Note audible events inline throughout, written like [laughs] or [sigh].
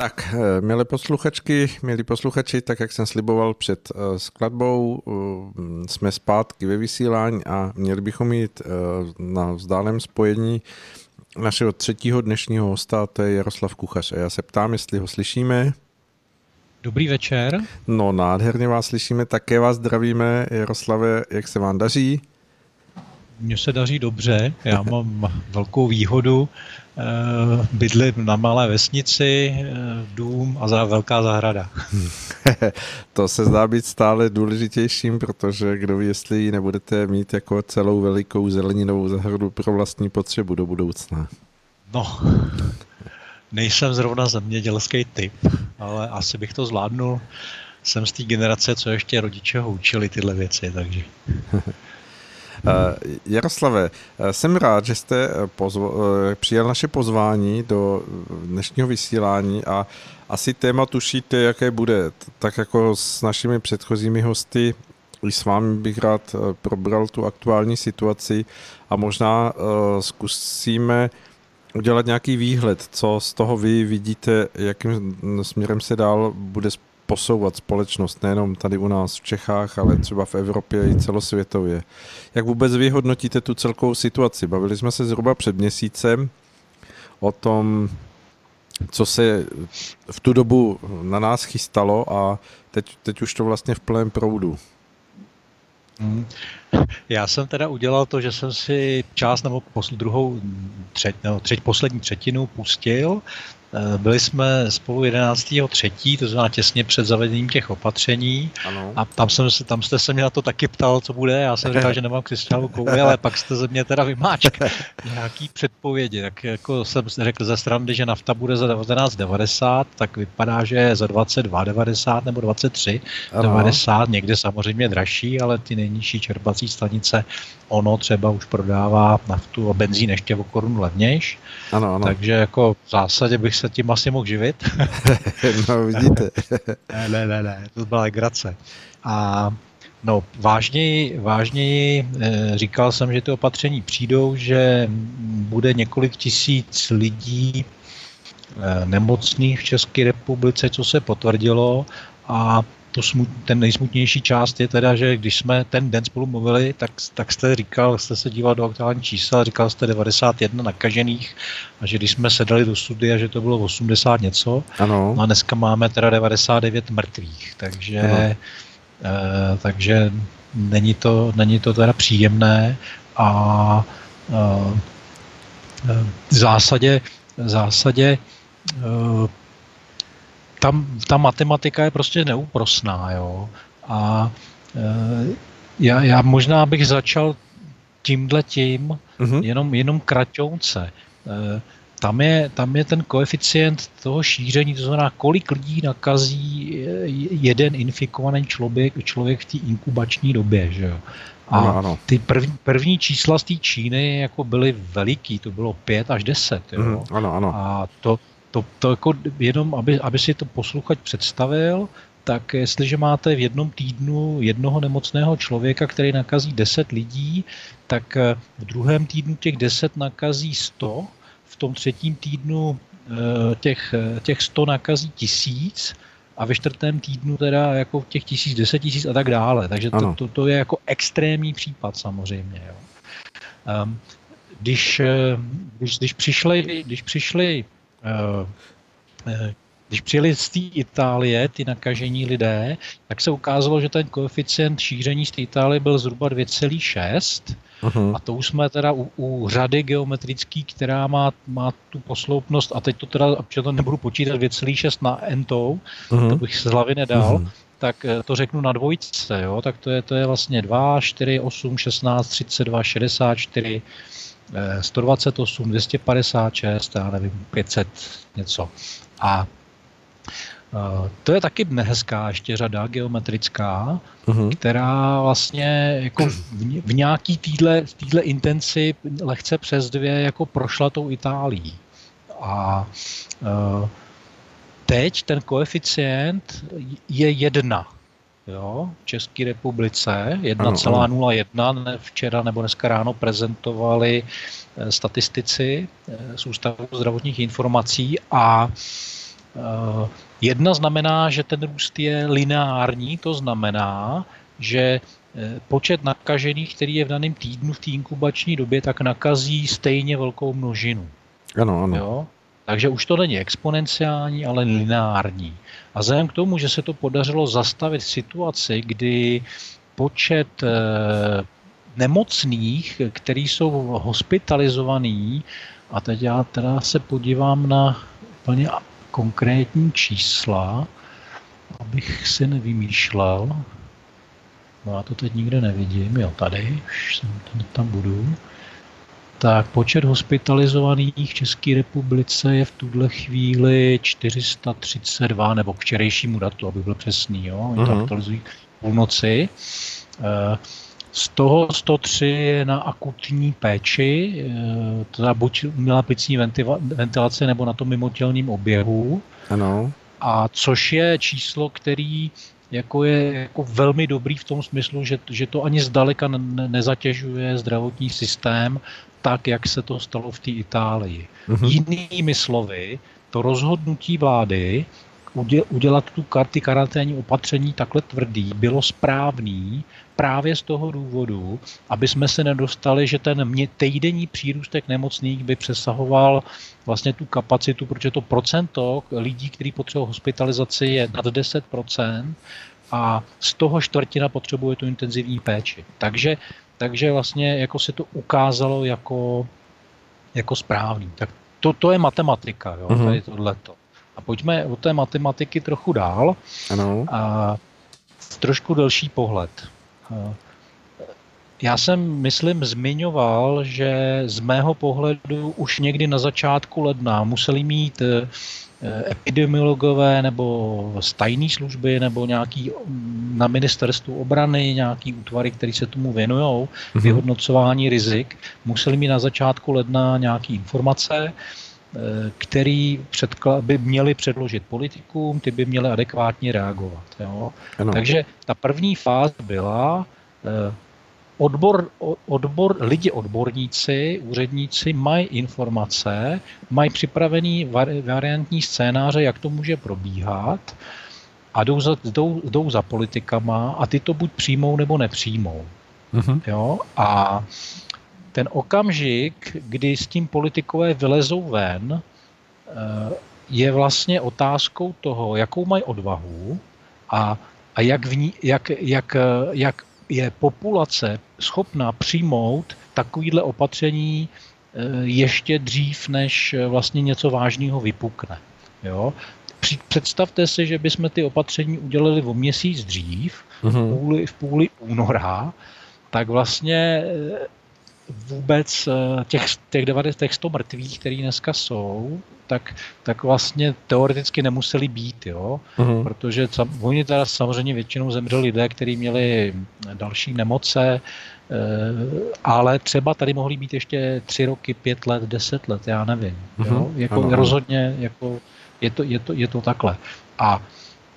Tak, eh, milé posluchačky, milí posluchači, tak jak jsem sliboval před uh, skladbou, uh, jsme zpátky ve vysílání a měli bychom mít na vzdálem spojení našeho třetího dnešního hosta, to je Jaroslav Kuchař. A já se ptám, jestli ho slyšíme. Dobrý večer. No, nádherně vás slyšíme, také vás zdravíme. Jaroslave, jak se vám daří? Mně se daří dobře, já mám velkou výhodu, Eh, bydlím na malé vesnici, eh, dům a za velká zahrada. [laughs] to se zdá být stále důležitějším, protože kdo ví, jestli ji nebudete mít jako celou velikou zeleninovou zahradu pro vlastní potřebu do budoucna. No, nejsem zrovna zemědělský typ, ale asi bych to zvládnul. Jsem z té generace, co ještě rodiče ho učili tyhle věci, takže... [laughs] Eh, Jaroslave, eh, jsem rád, že jste eh, pozvo- přijal naše pozvání do dnešního vysílání a asi téma tušíte, jaké bude. Tak jako s našimi předchozími hosty, i s vámi bych rád probral tu aktuální situaci a možná zkusíme udělat nějaký výhled, co z toho vy vidíte, jakým směrem se dál bude posouvat společnost nejenom tady u nás v Čechách, ale třeba v Evropě i celosvětově. Jak vůbec vyhodnotíte tu celkovou situaci? Bavili jsme se zhruba před měsícem o tom, co se v tu dobu na nás chystalo a teď, teď už to vlastně v plném proudu. Hmm. Já jsem teda udělal to, že jsem si část nebo posl, druhou, třetí, no, třetí, poslední třetinu pustil byli jsme spolu 11.3., to znamená těsně před zavedením těch opatření. Ano. A tam, jsem se, tam jste se mě na to taky ptal, co bude. Já jsem říkal, že nemám křišťálovou kouli, ale pak jste ze mě teda vymáčk [laughs] nějaký předpovědi. Tak jako jsem řekl ze strany, že nafta bude za 1990, tak vypadá, že je za 22,90 nebo 23,90. Někde samozřejmě dražší, ale ty nejnižší čerpací stanice ono třeba už prodává naftu a benzín ještě o korunu levnějš. Ano, ano. Takže jako v zásadě bych se tím asi mohl živit. [laughs] no vidíte. [laughs] ne, ne, ne, ne, to byla legrace. A No, vážněji, vážněji eh, říkal jsem, že ty opatření přijdou, že bude několik tisíc lidí eh, nemocných v České republice, co se potvrdilo a to smut, ten nejsmutnější část je teda, že když jsme ten den spolu mluvili, tak, tak jste říkal, jste se díval do aktuální čísla, říkal jste 91 nakažených a že když jsme sedali do studia, že to bylo 80 něco. Ano. No a dneska máme teda 99 mrtvých, takže, eh, takže není, to, není to teda příjemné a eh, v zásadě, v zásadě eh, tam ta matematika je prostě neúprosná, jo. A e, já, já možná bych začal tímhle tím, uh-huh. jenom, jenom kraťounce. E, tam je, tam je ten koeficient toho šíření, to znamená, kolik lidí nakazí jeden infikovaný člověk, člověk v té inkubační době, že jo. A ano, ano. ty první, první čísla z té Číny jako byly veliký, to bylo 5 až 10. Jo? Mm, ano, ano. A to, to, to jako jenom, aby, aby si to posluchač představil, tak jestliže máte v jednom týdnu jednoho nemocného člověka, který nakazí 10 lidí, tak eh, v druhém týdnu těch 10 nakazí 100, v tom třetím týdnu eh, těch, eh, těch 100 nakazí tisíc a ve čtvrtém týdnu teda jako těch tisíc, deset tisíc a tak dále. Takže to, to, to je jako extrémní případ samozřejmě. Jo. Um, když, když, když, přišli, když přišli když přijeli z té Itálie ty nakažení lidé, tak se ukázalo, že ten koeficient šíření z té Itálie byl zhruba 2,6. Uh-huh. A to už jsme teda u, u řady geometrický, která má, má tu posloupnost, a teď to teda, protože to nebudu počítat 2,6 na entou, uh-huh. to bych z hlavy nedal, uh-huh. tak eh, to řeknu na dvojce, jo, tak to je, to je vlastně 2, 4, 8, 16, 32, 64, 128, 256, já nevím, 500 něco. A eh, to je taky nehezká ještě řada geometrická, uh-huh. která vlastně jako v, v nějaký týdle, týdle intenci lehce přes dvě jako prošla tou Itálií. A uh, teď ten koeficient je jedna jo, v České republice 1,01 včera nebo dneska ráno prezentovali eh, statistici eh, z Ústavu zdravotních informací a Jedna znamená, že ten růst je lineární, to znamená, že počet nakažených, který je v daném týdnu v té inkubační době, tak nakazí stejně velkou množinu. Ano, ano. Jo? Takže už to není exponenciální, ale lineární. A vzhledem k tomu, že se to podařilo zastavit situaci, kdy počet eh, nemocných, který jsou hospitalizovaní, a teď já teda se podívám na úplně konkrétní čísla, abych si nevymýšlel. No já to teď nikde nevidím, jo tady, už jsem, tam budu tak počet hospitalizovaných v České republice je v tuhle chvíli 432, nebo k včerejšímu datu, aby byl přesný, jo? Oni to mhm. aktualizují půlnoci. Eh, z toho 103 je na akutní péči, eh, teda buď měla plicní ventilace nebo na tom mimotělním oběhu. Ano. A což je číslo, který jako je jako velmi dobrý v tom smyslu, že, že to ani zdaleka ne, nezatěžuje zdravotní systém tak, jak se to stalo v té Itálii. Mm-hmm. Jinými slovy, to rozhodnutí vlády udělat tu karty karanténní opatření takhle tvrdý bylo správný právě z toho důvodu, aby jsme se nedostali, že ten týdenní přírůstek nemocných by přesahoval vlastně tu kapacitu, protože to procento lidí, kteří potřebují hospitalizaci, je nad 10% a z toho čtvrtina potřebuje tu intenzivní péči. Takže takže vlastně jako se to ukázalo jako, jako správný. Tak to, to je matematika, jo, mm-hmm. tady tohleto. A pojďme od té matematiky trochu dál. Ano. A trošku delší pohled. Já jsem, myslím, zmiňoval, že z mého pohledu už někdy na začátku ledna museli mít Eh, epidemiologové nebo z tajné služby nebo nějaký mm, na ministerstvu obrany, nějaký útvary, které se tomu věnují, mm-hmm. vyhodnocování rizik, museli mít na začátku ledna nějaké informace, eh, který předkla- by měli předložit politikům, ty by měly adekvátně reagovat. Jo? Takže ta první fáze byla eh, odbor, odbor, lidi odborníci, úředníci mají informace, mají připravený variantní scénáře, jak to může probíhat a jdou za, jdou, jdou za politikama a ty to buď přijmou nebo nepřijmou. Mm-hmm. Jo? A ten okamžik, kdy s tím politikové vylezou ven, eh, je vlastně otázkou toho, jakou mají odvahu a, a jak, v ní, jak, jak, jak je populace schopná přijmout takovýhle opatření eh, ještě dřív, než eh, vlastně něco vážného vypukne. Jo? Představte si, že bychom ty opatření udělali o měsíc dřív, mm-hmm. v, půli, v půli února, tak vlastně eh, vůbec těch, těch, 90, těch 100 mrtvých, který dneska jsou, tak, tak vlastně teoreticky nemuseli být, jo? Mm-hmm. protože sam, oni teda samozřejmě většinou zemřeli lidé, kteří měli další nemoce, eh, ale třeba tady mohly být ještě tři roky, pět let, deset let, já nevím. Mm-hmm. Jo? Jako ano. rozhodně jako je, to, je, to, je to takhle. A,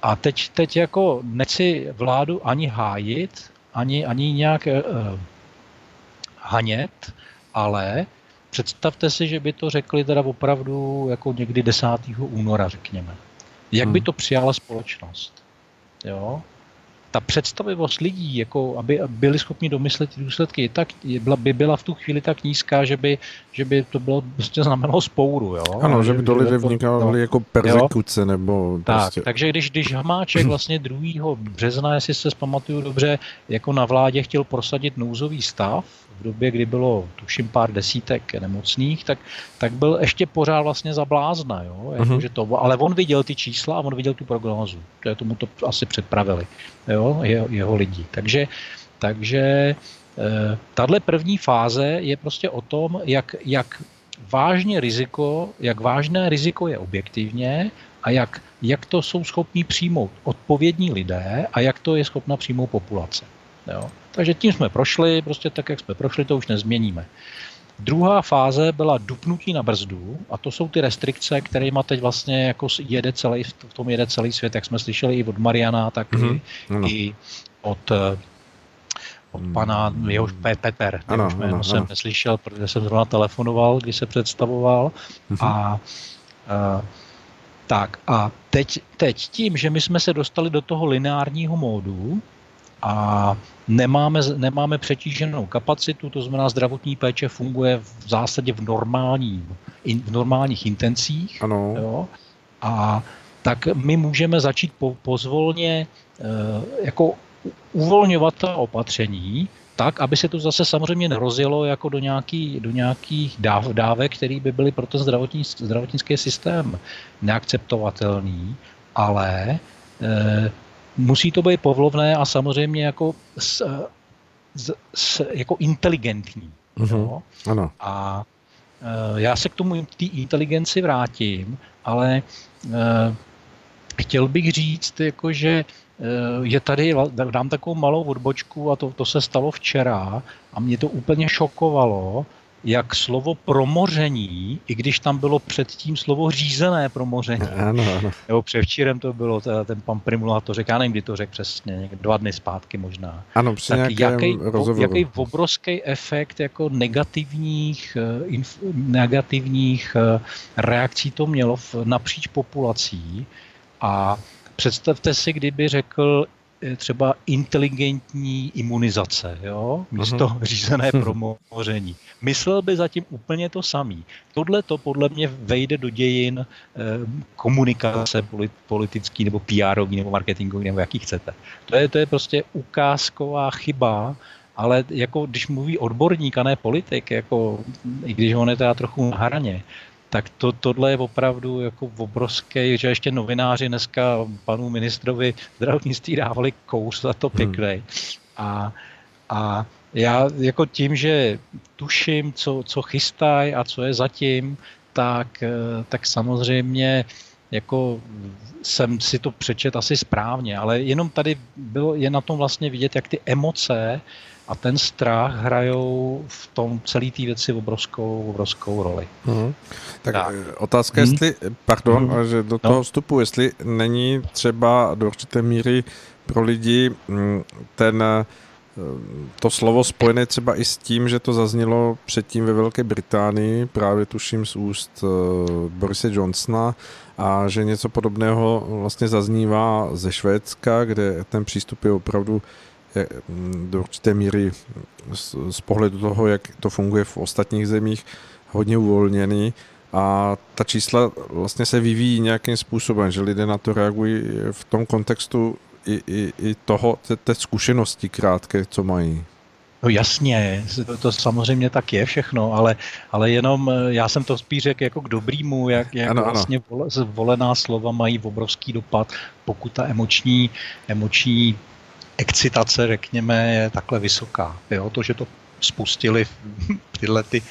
a teď, teď jako nechci vládu ani hájit, ani, ani nějak uh, hanět, ale Představte si, že by to řekli teda opravdu jako někdy 10. února, řekněme. Jak by hmm. to přijala společnost? Jo? ta představivost lidí, jako aby byli schopni domyslet ty důsledky, tak by byla v tu chvíli tak nízká, že by, že by to bylo prostě znamenalo spouru. Jo? Ano, že by to lidé vnikali no, jako persekuce jo? nebo tak, prostě... Takže když, když Hamáček vlastně 2. března, jestli se zpamatuju dobře, jako na vládě chtěl prosadit nouzový stav, v době, kdy bylo tuším pár desítek nemocných, tak, tak byl ještě pořád vlastně za blázna, jo? Jako, uh-huh. že to, ale on viděl ty čísla a on viděl tu prognózu. To je tomu to asi předpravili, jo? Jeho, jeho lidi. Takže, takže e, tahle první fáze je prostě o tom, jak, jak vážně riziko, jak vážné riziko je objektivně a jak, jak to jsou schopni přijmout odpovědní lidé a jak to je schopna přijmout populace. Jo? Takže tím jsme prošli, prostě tak, jak jsme prošli, to už nezměníme. Druhá fáze byla dupnutí na brzdu a to jsou ty restrikce, kterými teď vlastně jako jede celý, v tom jede celý svět, jak jsme slyšeli i od Mariana, tak mm-hmm. i, i od od hmm. pana jehož Petr, jehož jméno ano, jsem ano. neslyšel, protože jsem zrovna telefonoval, když se představoval. Mm-hmm. A, a Tak a teď, teď tím, že my jsme se dostali do toho lineárního módu a nemáme, nemáme přetíženou kapacitu, to znamená zdravotní péče funguje v zásadě v, normální, in, v normálních intencích. Ano. Jo, a tak my můžeme začít po, pozvolně e, jako uvolňovat ta opatření, tak, aby se to zase samozřejmě nerozjelo jako do, nějaký, do nějakých dáv, dávek, které by byly pro ten zdravotní, zdravotnický systém neakceptovatelný, ale e, musí to být povlovné a samozřejmě jako, s, s, s, jako inteligentní. Mm-hmm. Jo? Ano. A e, já se k tomu té inteligenci vrátím, ale e, chtěl bych říct, jako, že Eh, je tady, dám takovou malou odbočku a to, to se stalo včera a mě to úplně šokovalo, jak slovo promoření, i když tam bylo předtím slovo řízené promoření. Ano, ano. Nebo převčírem to bylo, ten pan Primula to řekl, já nevím, kdy to řekl přesně, dva dny zpátky možná. Ano, při tak jaký, jaký obrovský efekt jako negativních, eh, inf, negativních eh, reakcí to mělo v, napříč populací a Představte si, kdyby řekl třeba inteligentní imunizace, jo? místo uh-huh. řízené [laughs] promoření. Myslel by zatím úplně to samý. Tohle to podle mě vejde do dějin eh, komunikace politický nebo pr nebo marketingový, nebo jaký chcete. To je, to je prostě ukázková chyba, ale jako když mluví odborník a ne politik, jako, i když on je teda trochu na hraně, tak to, tohle je opravdu jako obrovský, že ještě novináři dneska panu ministrovi zdravotnictví dávali kous za to pěkný. Hmm. A, a já jako tím, že tuším, co, co chystají a co je zatím, tak, tak samozřejmě jako jsem si to přečet asi správně, ale jenom tady bylo, je na tom vlastně vidět, jak ty emoce a ten strach hrajou v tom celé té věci obrovskou, obrovskou roli. Mm. Tak, tak eh, otázka, mm. jestli, pardon, mm. že do no. toho vstupu, jestli není třeba do určité míry pro lidi mm, ten eh, to slovo spojené třeba i s tím, že to zaznělo předtím ve Velké Británii, právě tuším z úst uh, Borise Johnsona, a že něco podobného vlastně zaznívá ze Švédska, kde ten přístup je opravdu do určité míry z, z pohledu toho, jak to funguje v ostatních zemích, hodně uvolněný a ta čísla vlastně se vyvíjí nějakým způsobem, že lidé na to reagují v tom kontextu i, i, i toho, té, té zkušenosti krátké, co mají. No jasně, to, to samozřejmě tak je všechno, ale, ale jenom eh, já jsem to spíš řekl jako k dobrýmu, jak, jak ano, vlastně ano. volená slova mají obrovský dopad, pokud ta emoční, emoční excitace, řekněme, je takhle vysoká. Jo? To, že to spustili [laughs] tyhle ty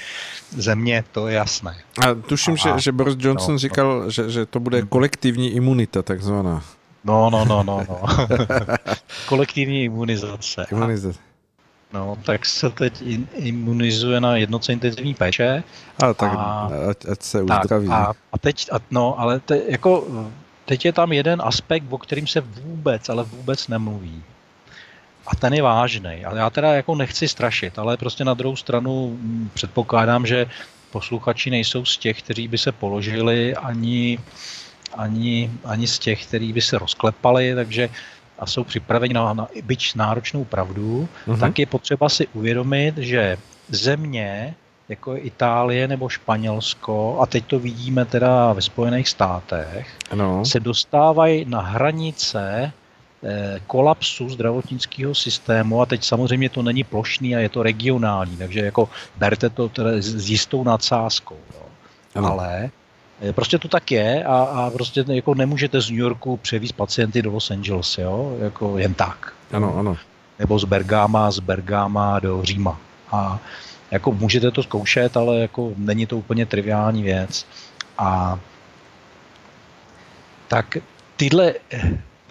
země, to je jasné. A tuším, a, že, že Boris Johnson no, říkal, no. Že, že to bude hmm. kolektivní imunita takzvaná. No, no, no, no, no. [laughs] kolektivní imunizace. Imunizace. No, tak se teď imunizuje na jednoce intenzivní péče. A tak a, ať, ať se uzdraví. A, a teď, a, no, ale te, jako, teď je tam jeden aspekt, o kterým se vůbec, ale vůbec nemluví. A ten je vážný. Ale já teda jako nechci strašit, ale prostě na druhou stranu mm, předpokládám, že posluchači nejsou z těch, kteří by se položili, ani, ani, ani z těch, kteří by se rozklepali, takže a jsou připraveni na, na byť náročnou pravdu, uh-huh. tak je potřeba si uvědomit, že země, jako je Itálie nebo Španělsko, a teď to vidíme teda ve Spojených státech, ano. se dostávají na hranice kolapsu zdravotnického systému a teď samozřejmě to není plošný a je to regionální, takže jako berte to teda s jistou nadsázkou. Jo. Ale eh, prostě to tak je a, a prostě jako nemůžete z New Yorku převízt pacienty do Los Angeles, jo, jako jen tak. Ano, ano. Nebo z Bergama, z Bergama do Říma. A jako můžete to zkoušet, ale jako není to úplně triviální věc. A tak tyhle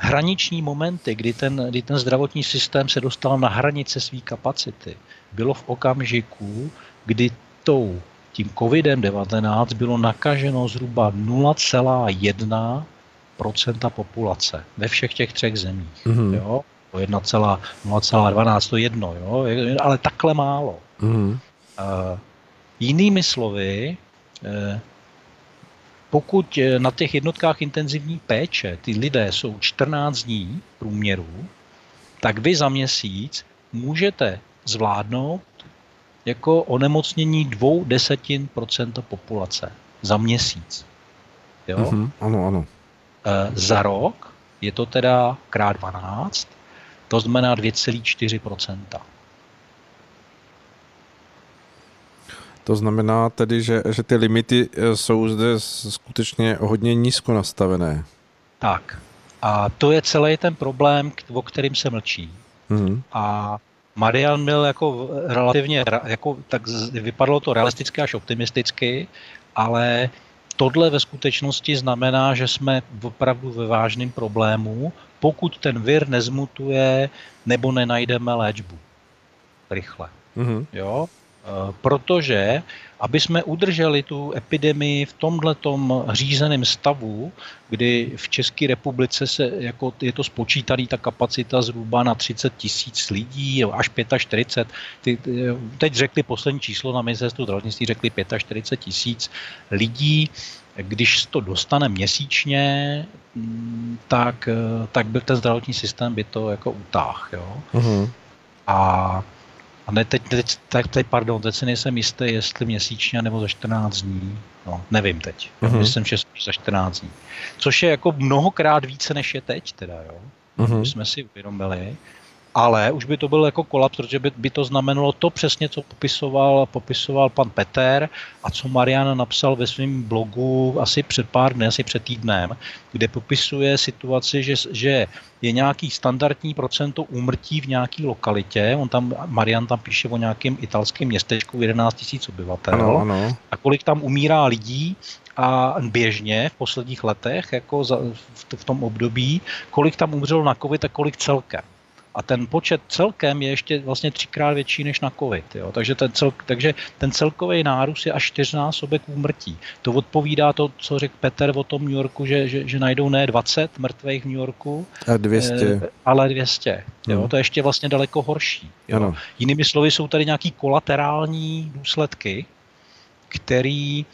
hraniční momenty, kdy ten, kdy ten zdravotní systém se dostal na hranice své kapacity, bylo v okamžiku, kdy tou tím COVID-19 bylo nakaženo zhruba 0,1% populace ve všech těch třech zemích. Mm-hmm. Jo? 1,0,12 to jedno, jo? ale takhle málo. Mm-hmm. Uh, jinými slovy, uh, pokud na těch jednotkách intenzivní péče ty lidé jsou 14 dní průměru, tak vy za měsíc můžete zvládnout jako onemocnění dvou desetin procenta populace za měsíc. Jo? Mm-hmm, ano, ano. E, za rok je to teda krát 12, to znamená 2,4 To znamená tedy, že, že ty limity e, jsou zde skutečně hodně nízko nastavené. Tak. A to je celý ten problém, o kterým se mlčí. Mm-hmm. A Marian byl jako relativně, jako, tak vypadalo to realisticky až optimisticky, ale tohle ve skutečnosti znamená, že jsme opravdu ve vážném problému, pokud ten vir nezmutuje nebo nenajdeme léčbu rychle. Mm-hmm. Jo? E, protože aby jsme udrželi tu epidemii v tomhle řízeném stavu, kdy v České republice se, jako je to spočítaný ta kapacita zhruba na 30 tisíc lidí, až 45. Ty, teď řekli poslední číslo na ministerstvu zdravotnictví, řekli 45 tisíc lidí, když to dostane měsíčně, tak, tak by ten zdravotní systém by to jako utáhl. Jo? Uh-huh. A a ne, teď, teď, teď, teď, pardon, teď si nejsem jistý, jestli měsíčně nebo za 14 dní. No, nevím teď. Uh-huh. Myslím, že za 14 dní. Což je jako mnohokrát více, než je teď teda, jo. Uh-huh. My jsme si uvědomili ale už by to byl jako kolaps, protože by, by to znamenalo to přesně, co popisoval, popisoval pan Peter a co Marian napsal ve svém blogu asi před pár dny, asi před týdnem, kde popisuje situaci, že, že je nějaký standardní procento úmrtí v nějaké lokalitě. On tam, Marian tam píše o nějakém italském městečku 11 000 obyvatel. Ano, ano. A kolik tam umírá lidí a běžně v posledních letech, jako za, v, v tom období, kolik tam umřelo na covid a kolik celkem. A ten počet celkem je ještě vlastně třikrát větší než na COVID. Jo? Takže, ten cel, takže ten celkový nárůst je až čtyřnásobek úmrtí. To odpovídá to, co řekl Petr o tom New Yorku, že, že, že najdou ne 20 mrtvých v New Yorku, a 200. Eh, ale 200. Jo? Hmm. To je ještě vlastně daleko horší. Jo? Ano. Jinými slovy jsou tady nějaký kolaterální důsledky, který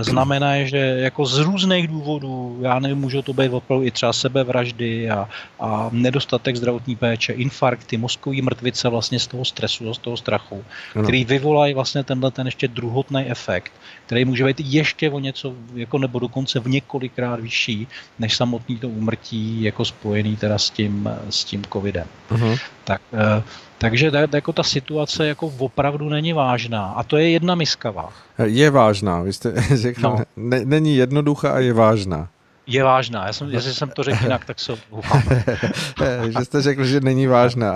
znamená, že jako z různých důvodů, já nevím, můžou to být opravdu i třeba sebevraždy a, a nedostatek zdravotní péče, infarkty, mozkový mrtvice vlastně z toho stresu, z toho strachu, ano. který vyvolají vlastně tenhle ten ještě druhotný efekt, který může být ještě o něco, jako nebo dokonce v několikrát vyšší, než samotný to úmrtí jako spojený teda s tím, s tím covidem. Uh-huh. Tak eh, takže tak, jako ta situace jako opravdu není vážná. A to je jedna miska Je vážná, vy jste [laughs] řekl, no. ne, není jednoduchá a je vážná. Je vážná, já jsem, jestli jsem to řekl jinak, tak se [laughs] že jste řekl, že není vážná.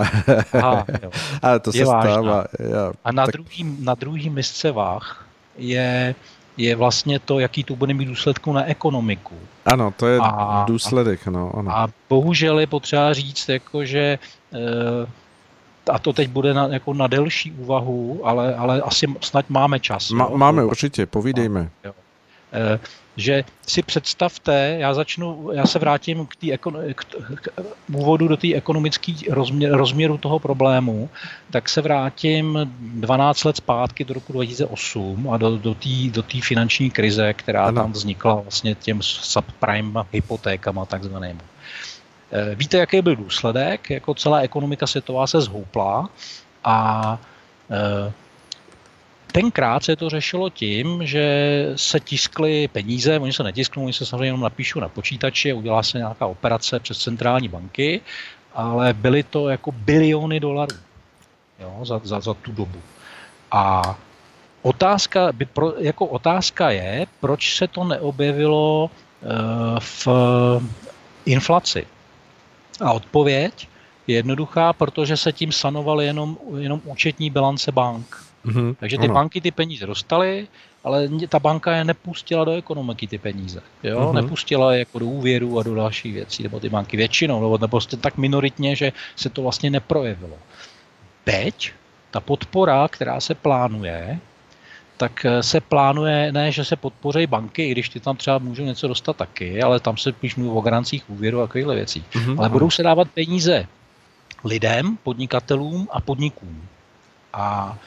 Aha, jo. [laughs] Ale to je se vážná. stává. Já, a na, tak... druhý, na druhý misce váh je, je vlastně to, jaký to bude mít důsledku na ekonomiku. Ano, to je a, důsledek. No, ano. A bohužel je potřeba říct, jako, že e, a to teď bude na, jako na delší úvahu, ale, ale asi snad máme čas. Ma, máme, určitě, povídejme. Jo. E, že si představte, já začnu, já se vrátím k, tý, k, k úvodu do té ekonomické rozměr, rozměru toho problému, tak se vrátím 12 let zpátky do roku 2008 a do, do té do finanční krize, která ano. tam vznikla vlastně těm subprime hypotékama takzvaným. Eh, víte, jaký byl důsledek? Jako celá ekonomika světová se zhoupla a eh, Tenkrát se to řešilo tím, že se tiskly peníze, oni se netisknou, oni se samozřejmě jenom napíšou na počítači, udělá se nějaká operace přes centrální banky, ale byly to jako biliony dolarů jo, za, za, za tu dobu. A otázka, by pro, jako otázka je, proč se to neobjevilo uh, v inflaci. A odpověď je jednoduchá, protože se tím sanovaly jenom, jenom účetní bilance bank. Mm-hmm, Takže ty ano. banky ty peníze dostaly, ale ta banka je nepustila do ekonomiky ty peníze. Jo? Mm-hmm. Nepustila je jako do úvěru a do dalších věcí, nebo ty banky většinou, nebo, nebo tak minoritně, že se to vlastně neprojevilo. Teď ta podpora, která se plánuje, tak eh, se plánuje, ne, že se podpoří banky, i když ty tam třeba můžou něco dostat taky, ale tam se píš mluví o garancích úvěru a takovýchhle věcí. Mm-hmm. Ale budou se dávat peníze lidem, podnikatelům a podnikům. A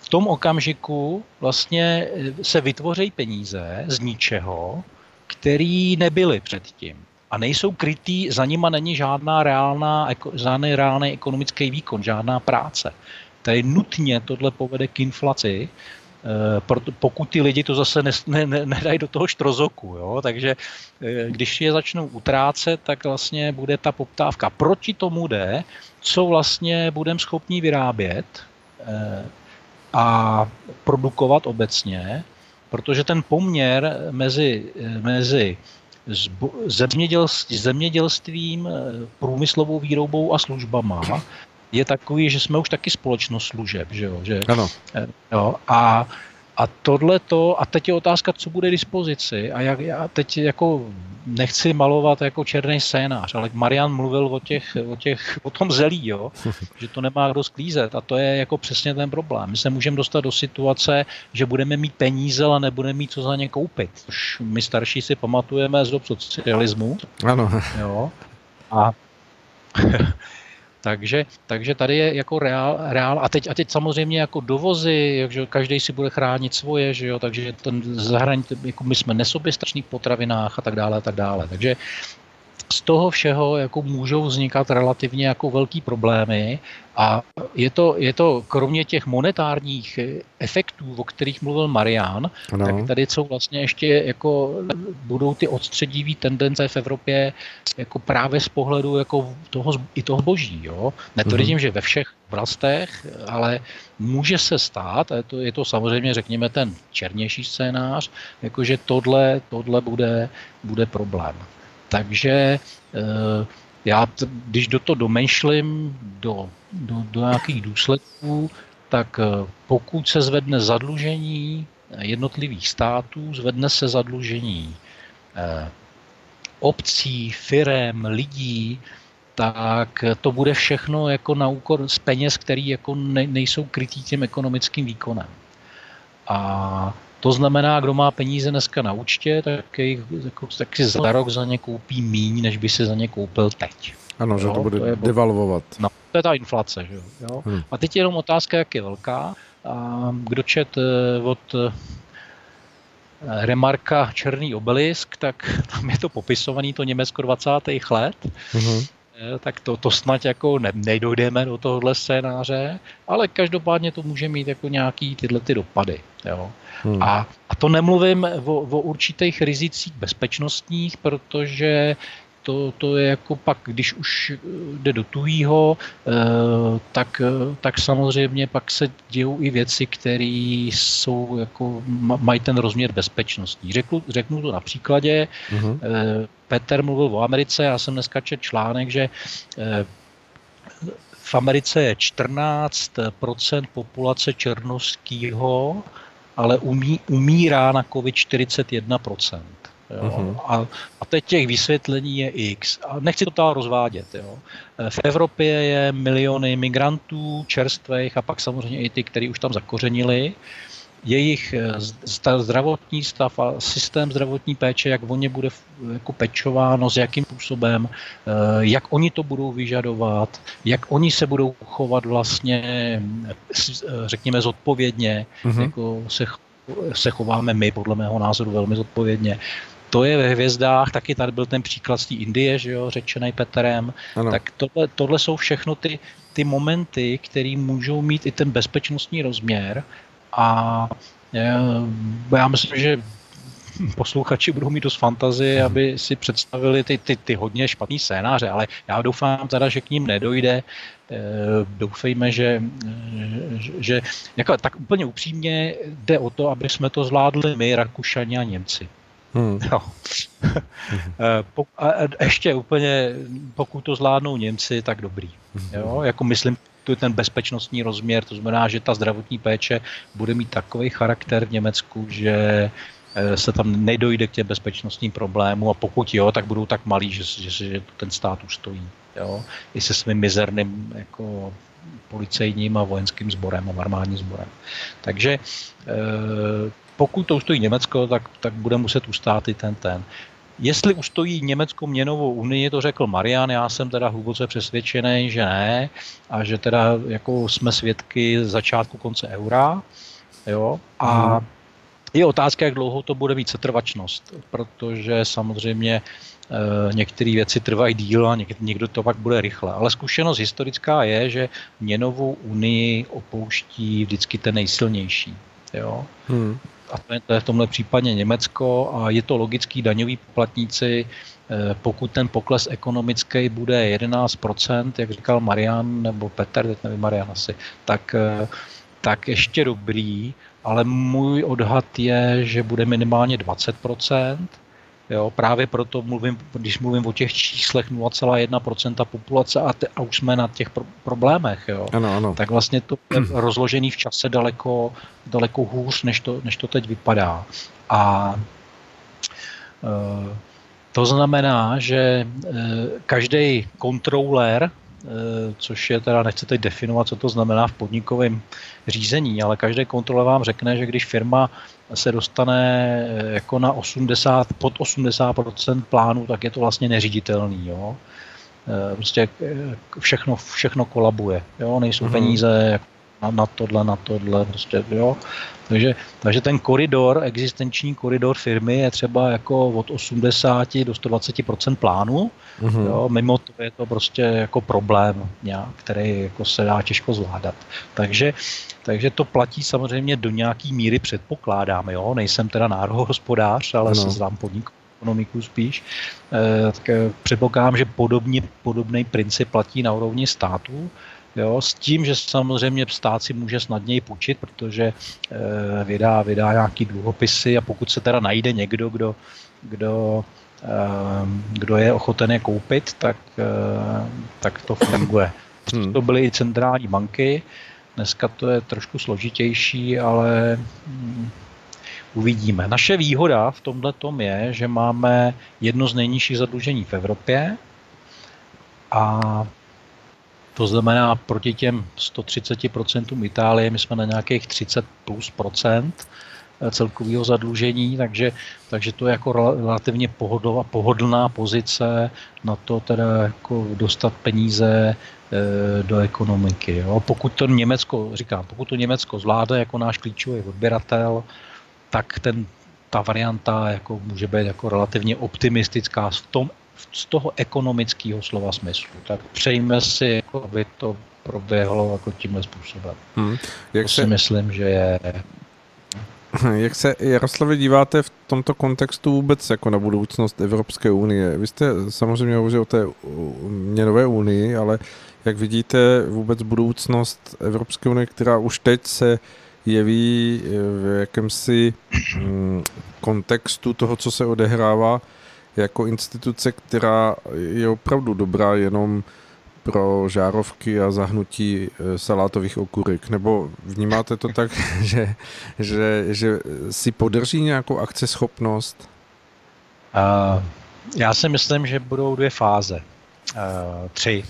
v tom okamžiku vlastně eh, se vytvoří peníze z ničeho který nebyly předtím a nejsou krytý, za nima není žádná reálná, žádný reálný ekonomický výkon, žádná práce. Tady nutně tohle povede k inflaci, pokud ty lidi to zase ne, ne, ne, nedají do toho štrozoku. Jo? Takže eh, když je začnou utrácet, tak vlastně bude ta poptávka. Proti tomu jde, co vlastně budeme schopni vyrábět eh, a produkovat obecně, protože ten poměr mezi, mezi zemědělstvím, průmyslovou výrobou a službama je takový, že jsme už taky společnost služeb, že jo? Že, ano. Jo, a a tohle to, a teď je otázka, co bude dispozici. A jak, já teď jako nechci malovat jako černý scénář, ale Marian mluvil o, těch, o, těch, o tom zelí, jo, [laughs] že to nemá kdo sklízet. A to je jako přesně ten problém. My se můžeme dostat do situace, že budeme mít peníze, ale nebudeme mít co za ně koupit. Už my starší si pamatujeme z dob socialismu. Ano. Jo. A [laughs] takže, takže tady je jako reál, reál a, teď, a teď samozřejmě jako dovozy, že každý si bude chránit svoje, že jo, takže ten zahraničí, jako my jsme nesoběstační potravinách a tak dále a tak dále. Takže z toho všeho jako můžou vznikat relativně jako velký problémy a je to, je to kromě těch monetárních efektů, o kterých mluvil Marian, ano. tak tady jsou vlastně ještě jako budou ty odstředivý tendence v Evropě jako právě z pohledu jako toho, i toho boží. Jo? Netvrdím, mm-hmm. že ve všech vlastech, ale může se stát, a je to, je to samozřejmě, řekněme, ten černější scénář, jakože tohle, tohle bude, bude problém. Takže eh, já, když do toho domýšlím do, do, do nějakých důsledků, tak eh, pokud se zvedne zadlužení jednotlivých států, zvedne se zadlužení eh, obcí, firem, lidí, tak to bude všechno jako na úkor z peněz, které jako nejsou krytí tím ekonomickým výkonem. A to znamená, kdo má peníze dneska na účtě, tak, jich, jako, tak si za rok za ně koupí míň, než by si za ně koupil teď. Ano, jo? že to bude to je, devalvovat. No, to je ta inflace. Že jo? Hmm. A teď je jenom otázka, jak je velká. A kdo čet eh, od eh, Remarka Černý obelisk, tak [laughs] tam je to popisovaný, to Německo 20. let. Hmm. Tak to, to snad jako ne, nedojdeme do tohohle scénáře, ale každopádně to může mít jako nějaký tyhle ty dopady. Jo. Hmm. A, a to nemluvím o, o určitých rizicích bezpečnostních, protože to, to je jako pak, když už jde do tuhýho, eh, tak, tak samozřejmě pak se dějou i věci, které jsou jako, mají ten rozměr bezpečnostní. Řeknu, řeknu to na příkladě. Uh-huh. Petr mluvil o Americe, já jsem dneska četl článek, že eh, v Americe je 14% populace černovského ale umí, umírá na COVID 41%. Jo. Uh-huh. A, a teď těch vysvětlení je X. A nechci to tam rozvádět. Jo. V Evropě je miliony migrantů, čerstvých a pak samozřejmě i ty, kteří už tam zakořenili. Jejich eh, zdravotní stav a systém zdravotní péče, jak o ně bude jako pečováno, s jakým způsobem, eh, jak oni to budou vyžadovat, jak oni se budou chovat vlastně, eh, řekněme, zodpovědně, uh-huh. jako se se chováme my, podle mého názoru, velmi zodpovědně to je ve hvězdách, taky tady byl ten příklad z té Indie, že jo, řečený Petrem, ano. tak tohle, tohle jsou všechno ty, ty momenty, které můžou mít i ten bezpečnostní rozměr a já myslím, že posluchači budou mít dost fantazie, aby si představili ty, ty, ty hodně špatný scénáře, ale já doufám teda, že k ním nedojde. E, doufejme, že, že, že jako, tak úplně upřímně jde o to, aby jsme to zvládli my, Rakušani a Němci. Hmm. [laughs] No. a ještě úplně, pokud to zvládnou Němci, tak dobrý. Hmm. Jo? Jako myslím, tu je ten bezpečnostní rozměr, to znamená, že ta zdravotní péče bude mít takový charakter v Německu, že eh, se tam nedojde k těm bezpečnostním problémům a pokud jo, tak budou tak malí, že, že, že ten stát už stojí. Jo? I se svým mizerným jako policejním a vojenským sborem a armádním sborem. Takže e, pokud to ustojí Německo, tak, tak bude muset ustát i ten ten. Jestli ustojí Německou měnovou unii, to řekl Marian, já jsem teda hluboce přesvědčený, že ne a že teda jako jsme svědky začátku konce eura. Jo? A hmm. Je otázka, jak dlouho to bude mít setrvačnost, protože samozřejmě Eh, některé věci trvají díl a někdo to pak bude rychle. Ale zkušenost historická je, že měnovou unii opouští vždycky ten nejsilnější. Jo? Hmm. A to je, to je v tomhle případě Německo a je to logický daňový poplatníci, eh, pokud ten pokles ekonomický bude 11%, jak říkal Marian nebo Petr, teď nevím Marian asi, tak, eh, tak ještě dobrý, ale můj odhad je, že bude minimálně 20%, Jo, právě proto mluvím, když mluvím o těch číslech 0,1% populace a, te, a už jsme na těch pro, problémech, jo, ano, ano. tak vlastně to je rozložený v čase daleko, daleko hůř, než to, než to teď vypadá. A e, to znamená, že e, každý kontroler Eh, což je teda, nechci teď definovat, co to znamená v podnikovém řízení, ale každý kontrole vám řekne, že když firma se dostane eh, jako na 80, pod 80% plánu, tak je to vlastně neříditelný. Jo? Eh, prostě všechno, všechno kolabuje. Jo? Nejsou mm-hmm. peníze na, na tohle, na tohle, prostě, jo. Takže, takže ten koridor, existenční koridor firmy je třeba jako od 80 do 120 plánu, mm-hmm. jo, mimo to je to prostě jako problém, nějak, který jako se dá těžko zvládat. Takže, takže to platí samozřejmě do nějaký míry předpokládám, jo, nejsem teda národohospodář, ale no. se znám podnik ekonomiku spíš, e, tak eh, předpokládám, že podobně, podobný princip platí na úrovni států, Jo, s tím, že samozřejmě stát si může snadněji půjčit, protože e, vydá, vydá nějaký dluhopisy a pokud se teda najde někdo, kdo, kdo, e, kdo je ochoten je koupit, tak, e, tak to funguje. [coughs] Hmm. To byly i centrální banky, dneska to je trošku složitější, ale hm, uvidíme. Naše výhoda v tomhle tom je, že máme jedno z nejnižších zadlužení v Evropě a to znamená, proti těm 130% Itálie, my jsme na nějakých 30 plus procent eh, celkového zadlužení, takže, takže to je jako relativně pohodlná, pohodlná pozice na to teda jako dostat peníze e, do ekonomiky. Jo. Pokud to Německo, říkám, pokud to Německo zvládne jako náš klíčový odběratel, tak ten, ta varianta jako může být jako relativně optimistická v tom z toho ekonomického slova smyslu. Tak přejme si, jako aby to proběhlo jako tímhle způsobem. Hmm. Jak to se... si myslím, že je [laughs] jak se, Jaroslavě, díváte v tomto kontextu vůbec jako na budoucnost Evropské unie? Vy jste samozřejmě hovořil o té měnové unii, ale jak vidíte vůbec budoucnost Evropské unie, která už teď se jeví v jakémsi mm, kontextu toho, co se odehrává jako instituce, která je opravdu dobrá jenom pro žárovky a zahnutí e, salátových okurek? Nebo vnímáte to tak, [laughs] že, že, že si podrží nějakou akceschopnost? Uh, já si myslím, že budou dvě fáze. Uh, tři.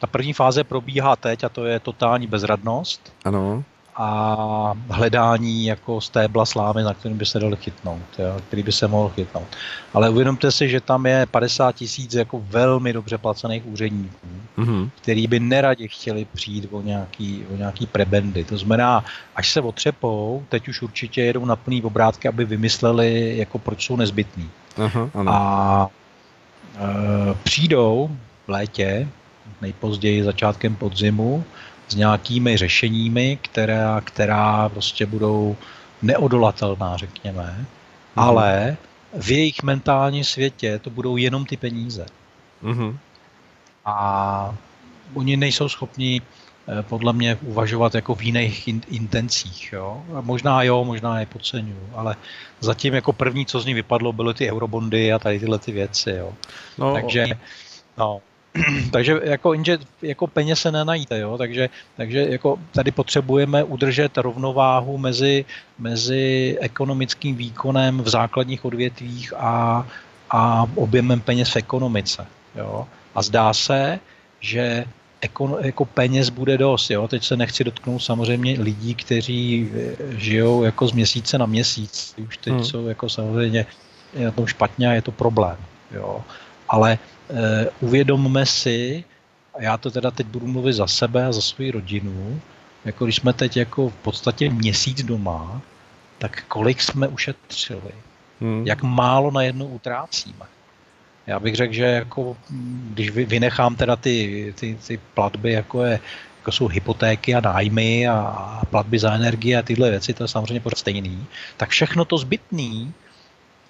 Ta první fáze probíhá teď a to je totální bezradnost. Ano a hledání jako stébla slámy, na kterým by se dal chytnout, jo, který by se mohl chytnout. Ale uvědomte si, že tam je 50 tisíc jako velmi dobře placených úředníků, mm-hmm. který by neradě chtěli přijít o nějaký, o nějaký prebendy. To znamená, až se otřepou, teď už určitě jedou na plný obrátky, aby vymysleli, jako proč jsou nezbytný. Aha, ano. A e, přijdou v létě, nejpozději začátkem podzimu, s nějakými řešeními, která, která prostě budou neodolatelná, řekněme, mm. ale v jejich mentálním světě to budou jenom ty peníze. Mm. A oni nejsou schopni eh, podle mě uvažovat jako v jiných in, intencích. Jo? Možná jo, možná je podceňuju, ale zatím jako první, co z ní vypadlo, byly ty eurobondy a tady tyhle ty věci. Jo? No, Takže no, [clears throat] takže jako, inže, jako peněz se nenajíte, jo? Takže, takže jako tady potřebujeme udržet rovnováhu mezi, mezi ekonomickým výkonem v základních odvětvích a, a objemem peněz v ekonomice. Jo? A zdá se, že jako, jako peněz bude dost. Jo? Teď se nechci dotknout samozřejmě lidí, kteří žijou jako z měsíce na měsíc. Už teď hmm. jsou jako samozřejmě na tom špatně a je to problém. Jo? Ale Eh, uvědomme si, a já to teda teď budu mluvit za sebe a za svou rodinu, jako když jsme teď jako v podstatě měsíc doma, tak kolik jsme ušetřili? Hmm. Jak málo najednou utrácíme? Já bych řekl, že jako, když vynechám teda ty, ty, ty platby, jako, je, jako jsou hypotéky a nájmy a, a platby za energie a tyhle věci, to je samozřejmě pořád stejný, tak všechno to zbytný,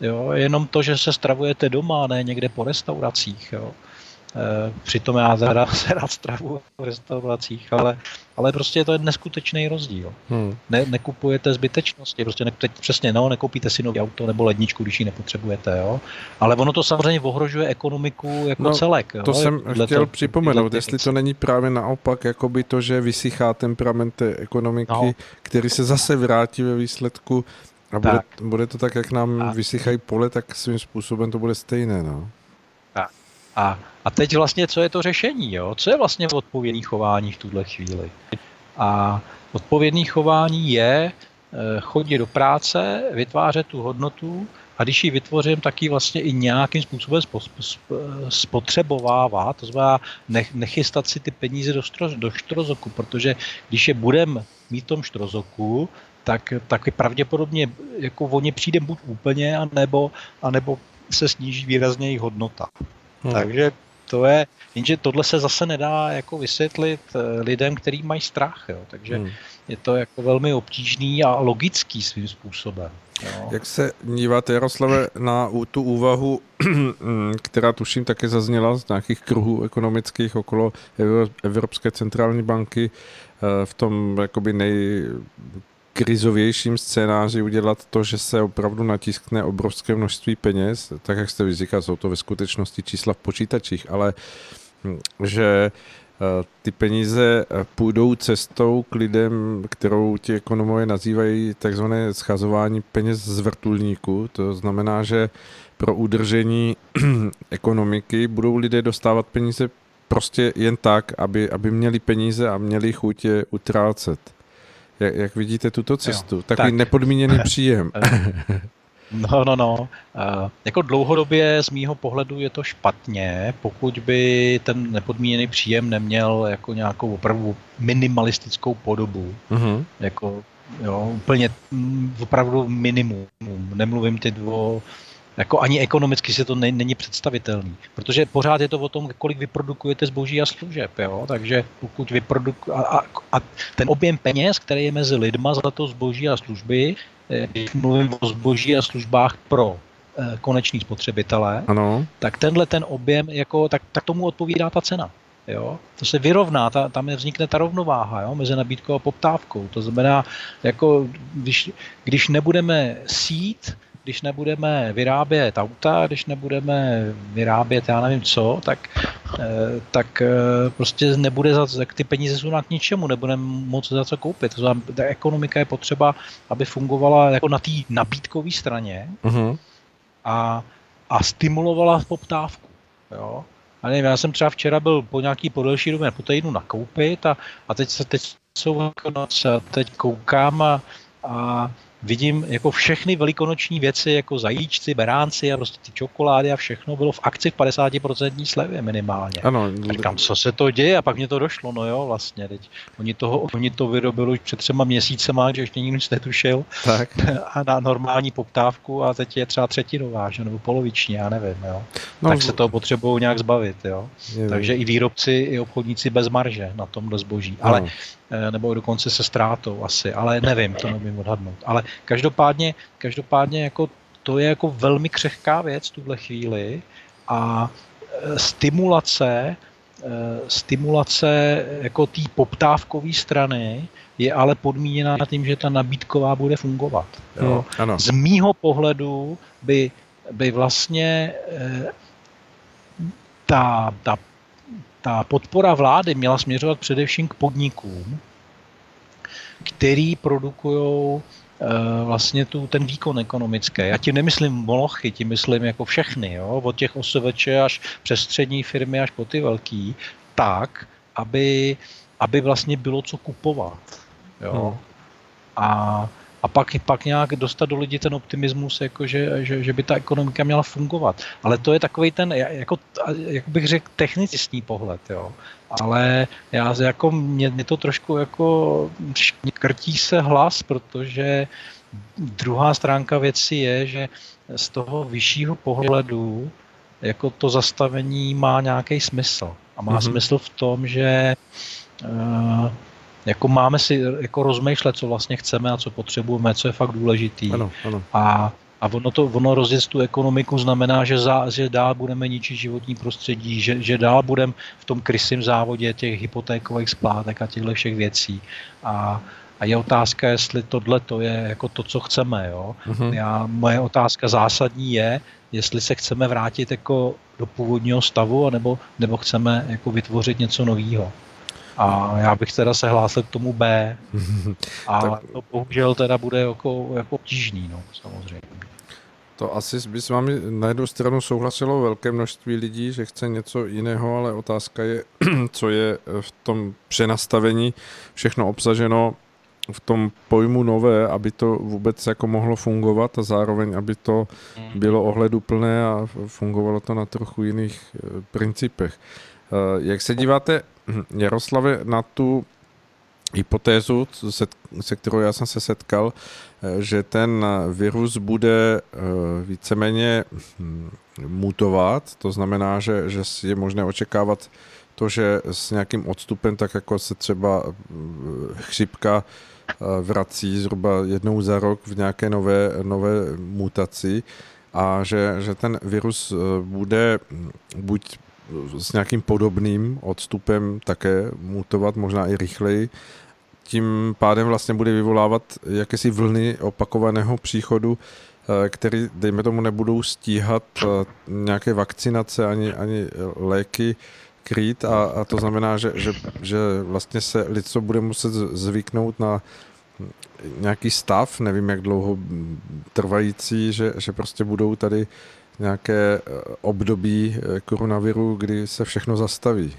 jo, jenom to, že se stravujete doma, ne někde po restauracích, jo, Eh, přitom já teda [laughs] se rád stravu v restauracích, ale, ale prostě to je neskutečný rozdíl. Hmm. Ne, nekupujete zbytečnosti, prostě ne, teď přesně, no, nekoupíte si nový auto nebo ledničku, když ji nepotřebujete, jo. Ale ono to samozřejmě ohrožuje ekonomiku jako no, celek. To jo? jsem dle chtěl to, připomenout, jestli to není právě naopak, jako by to, že vysychá temperament té ekonomiky, no. který se zase vrátí ve výsledku a bude, bude to tak, jak nám a... vysychají pole, tak svým způsobem to bude stejné, no. Tak. A, a teď vlastně, co je to řešení? Jo? Co je vlastně odpovědný chování v tuhle chvíli? A odpovědný chování je eh, chodit do práce, vytvářet tu hodnotu a když ji vytvořím, tak ji vlastně i nějakým způsobem spotřebovává, to znamená nechystat si ty peníze do, štro, do štrozoku, protože když je budeme mít v tom štrozoku, tak, tak pravděpodobně jako o ně přijde buď úplně, anebo, anebo se sníží výrazně jejich hodnota. Hmm. Takže to je, jenže tohle se zase nedá jako vysvětlit eh, lidem, kteří mají strach, jo. takže hmm. je to jako velmi obtížný a logický svým způsobem. Jo. Jak se díváte, Jaroslave, na tu úvahu, [clears throat] která tuším také zazněla z nějakých kruhů ekonomických okolo Evropské centrální banky eh, v tom jakoby nej krizovějším scénáři udělat to, že se opravdu natiskne obrovské množství peněz, tak jak jste vyříkal, jsou to ve skutečnosti čísla v počítačích, ale hm, že eh, ty peníze eh, půjdou cestou k lidem, kterou ti ekonomové nazývají takzvané schazování peněz z vrtulníku. To znamená, že pro udržení [clears throat] ekonomiky budou lidé dostávat peníze prostě jen tak, aby, aby měli peníze a měli chuť je utrácet. Jak, jak vidíte tuto cestu? Jo, Takový tak. nepodmíněný příjem. [laughs] No, no, no. Uh, jako dlouhodobě z mýho pohledu je to špatně, pokud by ten nepodmíněný příjem neměl jako nějakou opravdu minimalistickou podobu. Uh-huh. Jako, jo, úplně mm, opravdu minimum. Nemluvím ty dvo jako ani ekonomicky se to ne, není představitelný, protože pořád je to o tom, kolik vyprodukujete zboží a služeb, jo? takže pokud vyproduku, a, a, a ten objem peněz, který je mezi lidma za to zboží a služby, eh, když mluvím o zboží a službách pro eh, koneční spotřebitele, ano. tak tenhle ten objem, jako, tak, tak tomu odpovídá ta cena. Jo? To se vyrovná, ta, tam vznikne ta rovnováha jo? mezi nabídkou a poptávkou. To znamená, jako když, když nebudeme sít, když nebudeme vyrábět auta, když nebudeme vyrábět já nevím co, tak, eh, tak eh, prostě nebude za, ty peníze jsou na k ničemu, nebudeme moc za co koupit. To znamená, ta ekonomika je potřeba, aby fungovala jako na té nabídkové straně uh-huh. a, a stimulovala poptávku. Jo? A nevím, já jsem třeba včera byl po nějaký podelší době po týdnu nakoupit a, a teď se teď jsou teď koukám a, a vidím jako všechny velikonoční věci, jako zajíčci, beránci a prostě ty čokolády a všechno bylo v akci v 50% slevě minimálně. Ano. Říkám, co se to děje a pak mě to došlo, no jo, vlastně, teď oni, toho, oni to vyrobili už před třema měsícema, že ještě nikdo nic netušil tak. [laughs] a na normální poptávku a teď je třeba třetinová, že, nebo poloviční, já nevím, jo. No, tak se toho potřebují nějak zbavit, jo. Je, Takže i výrobci, i obchodníci bez marže na tomhle zboží. Ale no nebo dokonce se ztrátou asi, ale nevím, to nevím odhadnout. Ale každopádně, každopádně jako to je jako velmi křehká věc v tuhle chvíli a eh, stimulace, eh, stimulace jako té poptávkové strany je ale podmíněná tím, že ta nabídková bude fungovat. Jo? Hmm, ano. Z mýho pohledu by, by vlastně ta, ta ta podpora vlády měla směřovat především k podnikům, který produkují eh, vlastně tu, ten výkon ekonomický. Já tím nemyslím molochy, tím myslím jako všechny, jo? od těch OSVČ až přes střední firmy až po ty velký, tak, aby, aby vlastně bylo co kupovat. Jo? Hmm. A a pak, pak nějak dostat do lidí ten optimismus, jako že, že, že by ta ekonomika měla fungovat. Ale to je takový ten, jako, jak bych řekl, technicistní pohled, jo. Ale já jako, mě, mě to trošku jako krtí se hlas, protože druhá stránka věci je, že z toho vyššího pohledu jako to zastavení má nějaký smysl. A má mm-hmm. smysl v tom, že uh, jako máme si jako rozmýšlet, co vlastně chceme a co potřebujeme, co je fakt důležitý. Ano, ano. A, a ono, to, ono rozjet tu ekonomiku znamená, že, za, že dál budeme ničit životní prostředí, že, že dál budeme v tom krysím závodě těch hypotékových splátek a těchto všech věcí. A, a je otázka, jestli tohle to je jako to, co chceme. Jo? Mm-hmm. Já, moje otázka zásadní je, jestli se chceme vrátit jako do původního stavu, nebo, nebo chceme jako vytvořit něco nového. A já bych teda se hlásil k tomu B. [laughs] A tak... to bohužel teda bude jako, jako obtížný, no, samozřejmě. To asi by s vámi na jednu stranu souhlasilo velké množství lidí, že chce něco jiného, ale otázka je, [clears throat] co je v tom přenastavení všechno obsaženo v tom pojmu nové, aby to vůbec jako mohlo fungovat a zároveň, aby to hmm. bylo ohleduplné a fungovalo to na trochu jiných eh, principech. Eh, jak se díváte, hm, Jaroslave, na tu hypotézu, se, kterou já jsem se setkal, eh, že ten virus bude víceméně hm, mutovat, to znamená, že, že je možné očekávat to, že s nějakým odstupem, tak jako se třeba chřipka vrací zhruba jednou za rok v nějaké nové, nové mutaci a že, že ten virus bude buď s nějakým podobným odstupem také mutovat, možná i rychleji, tím pádem vlastně bude vyvolávat jakési vlny opakovaného příchodu, e, který, dejme tomu, nebudou stíhat e, nějaké vakcinace ani, ani léky, krýt. A, a to znamená, že, že, že vlastně se lidstvo bude muset zvyknout na nějaký stav, nevím jak dlouho trvající, že, že prostě budou tady nějaké eh, období eh, koronaviru, kdy se všechno zastaví.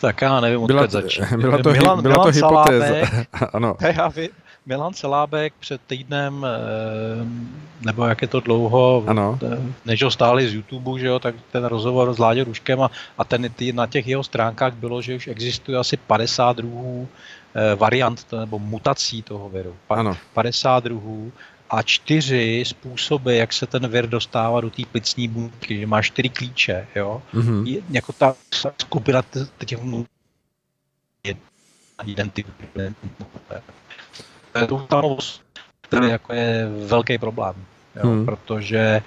Tak já nevím, odkud začít. [laughs] Byla to, Milan, byla to hypotéza. [laughs] ano. Já, Milan Celábek před týdnem, eh, nebo jak je to dlouho, ano. Než ho stáli z YouTube, že jo, tak ten rozhovor s Láďou Ruškem a, a ten, ty, na těch jeho stránkách bylo, že už existuje asi 50 druhů variant nebo mutací toho viru. Ano. 50 druhů a čtyři způsoby, jak se ten vir dostává do té plicní buňky, že má čtyři klíče, jo. Mm-hmm. Jako ta skupina těch identifikuje tu ustanovost, který jako je velký problém, jo, hmm. protože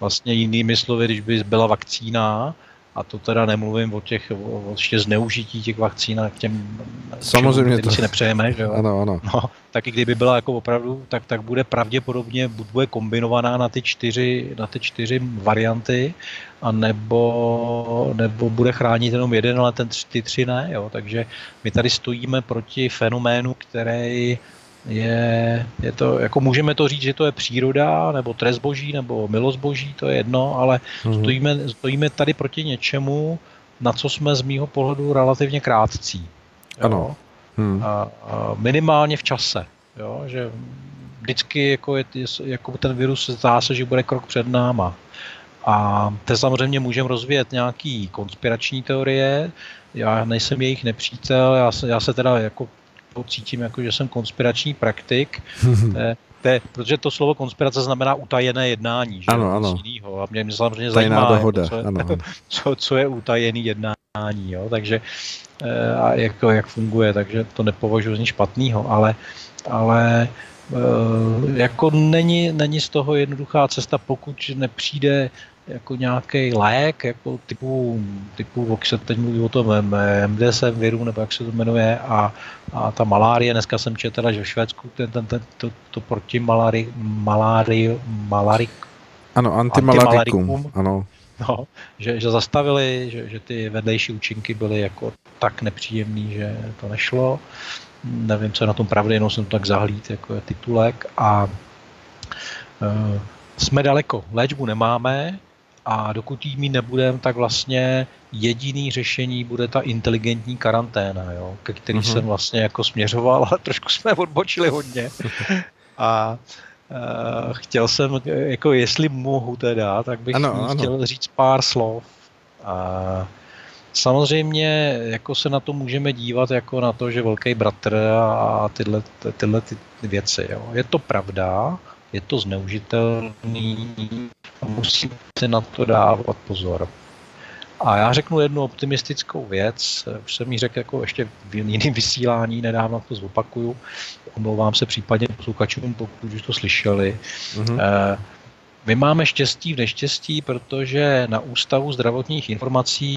vlastně jinými slovy, když by byla vakcína, a to teda nemluvím o těch, o ještě zneužití těch vakcín k těm Samozřejmě čemu, to... si nepřejeme, že jo? Ano, ano. No, tak i kdyby byla jako opravdu, tak, tak bude pravděpodobně, bude kombinovaná na ty čtyři, na ty čtyři varianty, a nebo, nebo bude chránit jenom jeden, ale ten ty tři ne, jo? takže my tady stojíme proti fenoménu, který je, je to, jako můžeme to říct, že to je příroda, nebo trest boží, nebo milost boží, to je jedno, ale mm-hmm. stojíme, stojíme tady proti něčemu, na co jsme z mýho pohledu relativně krátcí. Jo? Ano. Hmm. A, a minimálně v čase. Jo? Že vždycky jako, je, jako ten virus zdá se, že bude krok před náma. A to samozřejmě můžeme rozvíjet nějaký konspirační teorie, já nejsem jejich nepřítel, já se, já se teda jako cítím, jako, že jsem konspirační praktik, [laughs] to je, protože to slovo konspirace znamená utajené jednání, že ano, ano. Jinýho. A mě, mě samozřejmě Tajná zajímá, dohoda. Co, je, ano, ano. [laughs] Co, co je utajený jednání, jo? takže eh, a jak, to, jak funguje, takže to nepovažuji za nic špatného, ale, ale eh, jako není, není z toho jednoduchá cesta, pokud nepřijde jako nějaký lék, jako typu, typu jak se teď mluví o tom MDSM viru, nebo jak se to jmenuje, a, a ta malárie, dneska jsem četl, že v Švédsku ten, ten, ten, to, to proti malárii, malárii, malárik, ano, antimalarikum, ano. No, že, že zastavili, že, že ty vedlejší účinky byly jako tak nepříjemný, že to nešlo. Nevím, co je na tom pravdy, jenom jsem to tak zahlíd, jako je titulek. A e, jsme daleko. Léčbu nemáme, a dokud jí mít nebudeme, tak vlastně jediný řešení bude ta inteligentní karanténa, jo, ke který mm-hmm. jsem vlastně jako směřoval, ale trošku jsme odbočili hodně. A uh, chtěl jsem, jako jestli mohu teda, tak bych ano, ano. chtěl říct pár slov. A samozřejmě jako se na to můžeme dívat jako na to, že velký bratr a tyhle, tyhle ty věci. Jo. Je to pravda, je to zneužitelný a musíme si na to dávat pozor. A já řeknu jednu optimistickou věc, už jsem ji řekl jako ještě v jiném vysílání, nedávno to zopakuju, omlouvám se případně posluchačům, pokud už to slyšeli. Mm-hmm. My máme štěstí v neštěstí, protože na Ústavu zdravotních informací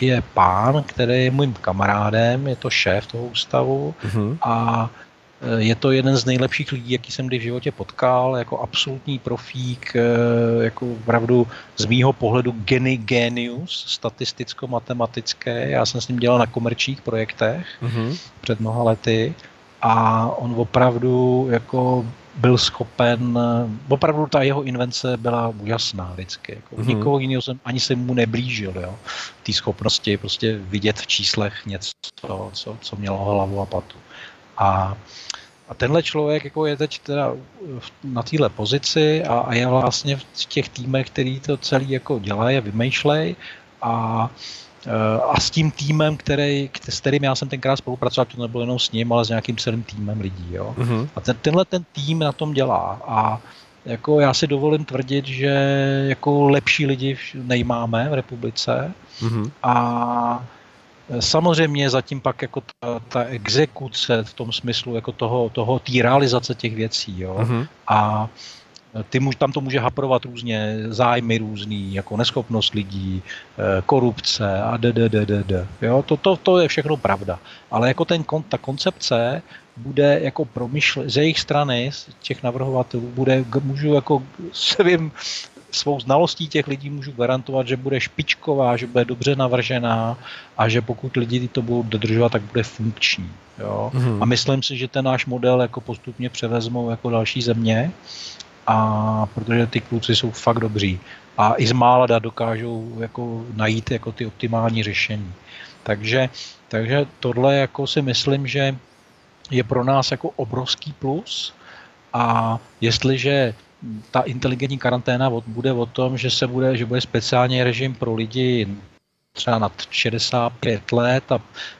je pán, který je mým kamarádem, je to šéf toho ústavu mm-hmm. a je to jeden z nejlepších lidí, jaký jsem kdy v životě potkal, jako absolutní profík, eh, jako opravdu z mýho pohledu geny genius, statisticko-matematické. Já jsem s ním dělal na komerčních projektech mm-hmm. před mnoha lety a on opravdu jako byl schopen, opravdu ta jeho invence byla úžasná vždycky. Jako mm-hmm. Nikoho jiného jsem ani se mu neblížil, jo. Té schopnosti prostě vidět v číslech něco, co, co mělo hlavu a patu. A a tenhle člověk jako je teď teda na téhle pozici a, a je vlastně v těch týmech, který to celý jako dělají a vymýšlej a eh, a s tím týmem, který, s kterým já jsem tenkrát spolupracoval, to nebylo jenom s ním, ale s nějakým celým týmem lidí. Jo? Uh-huh. A ten, tenhle ten tým na tom dělá. A jako já si dovolím tvrdit, že jako lepší lidi nejmáme v republice. Uh-huh. A Samozřejmě zatím pak jako ta, ta exekuce v tom smyslu jako toho, toho té realizace těch věcí, jo. Uh-huh. A ty můž, tam to může haprovat různě, zájmy různý, jako neschopnost lidí, eh, korupce a d, d, d, d, d. Jo, to, to, to je všechno pravda. Ale jako ten, ta koncepce bude jako promyšle, z jejich strany, z těch navrhovatelů, bude, můžu jako [laughs] se vím, svou znalostí těch lidí můžu garantovat, že bude špičková, že bude dobře navržená a že pokud lidi to budou dodržovat, tak bude funkční. Jo? Mm-hmm. A myslím si, že ten náš model jako postupně převezmou jako další země, a protože ty kluci jsou fakt dobří. A i z mála dokážou jako najít jako ty optimální řešení. Takže, takže tohle jako si myslím, že je pro nás jako obrovský plus a jestliže ta inteligentní karanténa bude o tom, že se bude, že bude speciální režim pro lidi třeba nad 65 let a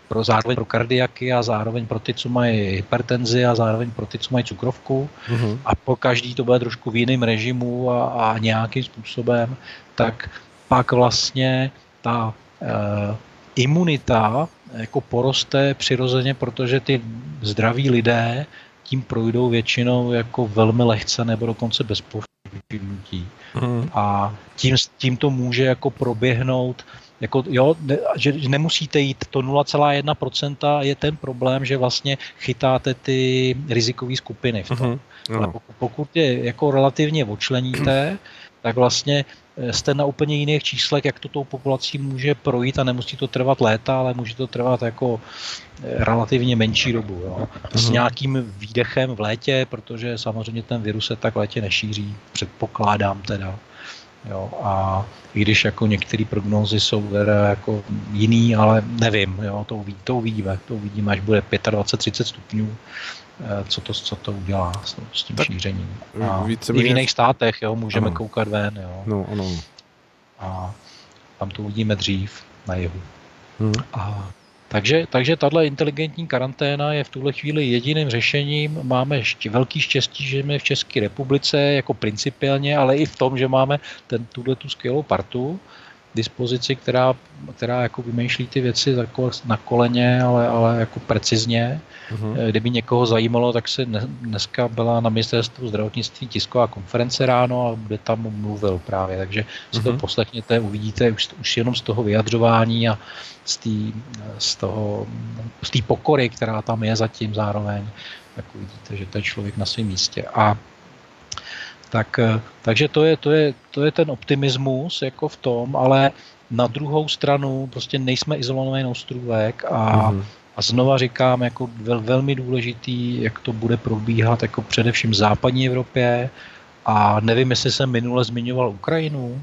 pro zároveň pro kardiaky a zároveň pro ty, co mají hypertenzi a zároveň pro ty, co mají cukrovku mm-hmm. a po každý to bude trošku v jiném režimu a, a nějakým způsobem, tak pak vlastně ta e, imunita jako poroste přirozeně, protože ty zdraví lidé tím projdou většinou jako velmi lehce nebo dokonce bez povšimnutí. Mm. A tím, tím to může jako proběhnout jako, jo, ne, že nemusíte jít, to 0,1% je ten problém, že vlastně chytáte ty rizikové skupiny v tom. Mm-hmm. Ale pokud, pokud je jako relativně očleníte, tak vlastně jste na úplně jiných číslech, jak to tou populací může projít a nemusí to trvat léta, ale může to trvat jako eh, relativně menší dobu. Jo. S mhm. nějakým výdechem v létě, protože samozřejmě ten virus se tak v létě nešíří, předpokládám teda. Jo, a i když jako některé prognózy jsou teda jako jiný, ale nevím, jo, to, uvidí, to uvidíme, to uvidíme, až bude 25-30 stupňů, co to, co to udělá s, s tím tak šířením. A více I v jiných státech, jo, můžeme ano. koukat ven, jo. No, ano. A tam to uvidíme dřív na jihu. Hmm. A takže, takže tahle inteligentní karanténa je v tuhle chvíli jediným řešením. Máme ještě velký štěstí, že jsme v České republice jako principiálně, ale i v tom, že máme ten, tuhle tu skvělou partu dispozici, která, která jako vymýšlí ty věci na koleně, ale, ale jako precizně. Uh-huh. Kdyby někoho zajímalo, tak se dneska byla na ministerstvu zdravotnictví tisková konference ráno a bude tam mluvil právě, takže si to mhm. poslechněte, uvidíte už, už jenom z toho vyjadřování a z té z toho, z pokory, která tam je zatím zároveň, tak uvidíte, že to je člověk na svém místě. A tak, takže to je, to, je, to je ten optimismus jako v tom, ale na druhou stranu prostě nejsme izolovaný ostrůvek a, mm-hmm. A znova říkám, jako vel, velmi důležitý, jak to bude probíhat jako především v západní Evropě. A nevím, jestli jsem minule zmiňoval Ukrajinu,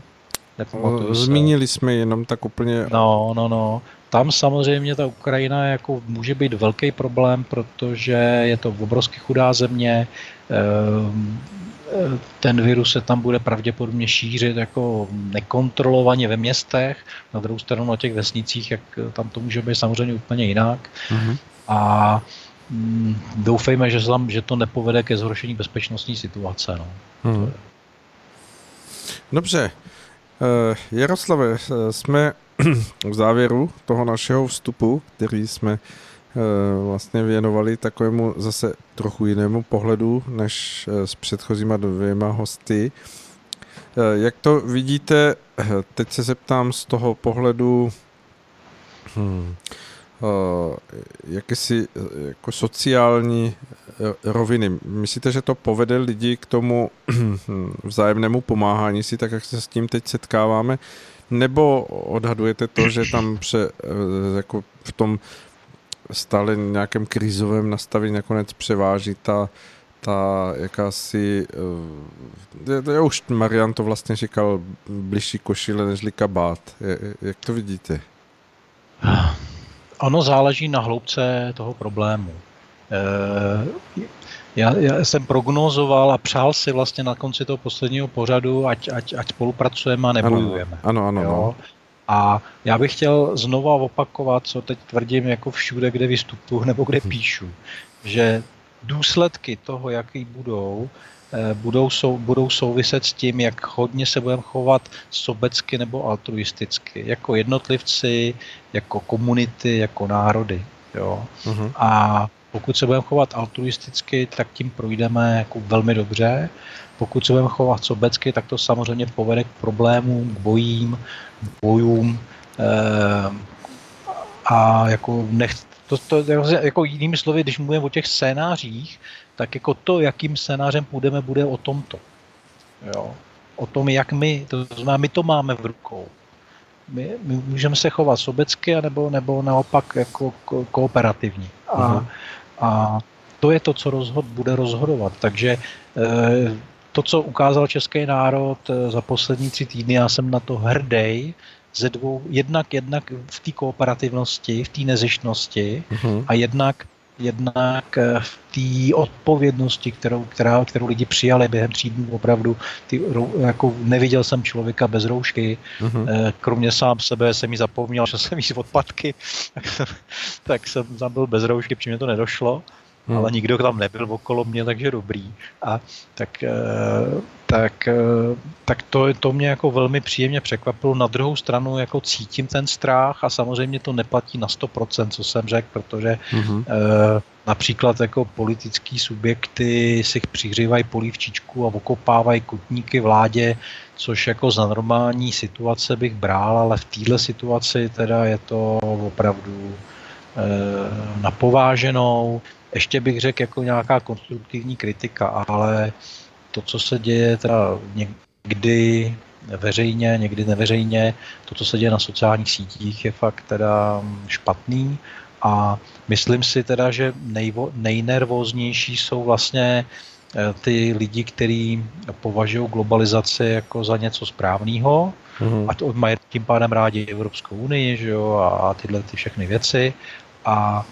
Zmínili jsme jenom tak úplně... No, no, no. Tam samozřejmě ta Ukrajina jako může být velký problém, protože je to obrovsky chudá země, ehm, ten virus se tam bude pravděpodobně šířit jako nekontrolovaně ve městech, na druhou stranu na těch vesnicích, jak tam to může být samozřejmě úplně jinak. Mm-hmm. A mm, doufejme, že, tam, že to nepovede ke zhoršení bezpečnostní situace. No. Mm-hmm. Dobře. Uh, Jaroslave, jsme [clears throat] v závěru toho našeho vstupu, který jsme Eh, vlastně věnovali takovému zase trochu jinému pohledu než eh, s předchozíma dvěma hosty. Eh, jak to vidíte, teď se zeptám z toho pohledu hmm, jakési jako sociální roviny. Myslíte, že to povede lidi k tomu vzájemnému pomáhání si, tak jak se s tím teď setkáváme? Nebo odhadujete to, že tam pře, jako v tom stále nějakém krizovém nastavení nakonec převáží ta, ta jakási, uh, já už Marian to vlastně říkal, bližší košile nežli kabát. Jak to vidíte? Ono záleží na hloubce toho problému. Eh, já, já jsem prognozoval a přál si vlastně na konci toho posledního pořadu, ať, ať, ať spolupracujeme a nebojujeme. Ano, ano, ano. Jo? No. A já bych chtěl znova opakovat, co teď tvrdím jako všude, kde vystupuji [laughs] nebo kde píšu, že důsledky toho, jaký budou, eh, budou, sou, budou souviset s tím, jak hodně se budeme chovat sobecky nebo altruisticky, jako jednotlivci, jako komunity, jako národy. Jo? Uh-huh. A pokud se budeme chovat altruisticky, tak tím projdeme jako velmi dobře. Pokud se budeme chovat sobecky, tak to samozřejmě povede k problémům, k bojím, bojům eh, a jako nech, to, to, jako jinými slovy, když mluvíme o těch scénářích, tak jako to, jakým scénářem půjdeme, bude o tomto. Jo. O tom, jak my, to znamená, my to máme v rukou. My, my můžeme se chovat sobecky, nebo, nebo naopak jako ko- kooperativní. A, a to je to, co rozhod, bude rozhodovat. Takže e, to, co ukázal český národ eh, za poslední tři týdny, já jsem na to hrdý, ze dvou, jednak, jednak v té kooperativnosti, v té nezištnosti uh-huh. a jednak, jednak eh, v té odpovědnosti, kterou, která, kterou lidi přijali během tří dnů opravdu. Ty, jako neviděl jsem člověka bez roušky, uh-huh. kromě sám sebe jsem mi zapomněl, [laughs] že jsem jí z odpadky, tak [laughs] jsem, tak jsem tam byl bez roušky, protože mě to nedošlo hmm. ale nikdo tam nebyl okolo mě, takže dobrý. A tak, eh, tak, eh, tak to, to mě jako velmi příjemně překvapilo. Na druhou stranu jako cítím ten strach a samozřejmě to neplatí na 100%, co jsem řekl, protože hmm. například jako politický subjekty si přihřívají polívčičku a okopávají kutníky vládě, což jako za normální situace bych brál, ale v této situaci teda je to opravdu na pováženou ještě bych řekl jako nějaká konstruktivní kritika, ale to, co se děje teda někdy veřejně, někdy neveřejně, to, co se děje na sociálních sítích, je fakt teda špatný a myslím si teda, že nejvo, nejnervóznější jsou vlastně eh, ty lidi, kteří považují globalizaci jako za něco správného, mm-hmm. a to mají tím pádem rádi Evropskou unii že jo, a tyhle ty všechny věci. A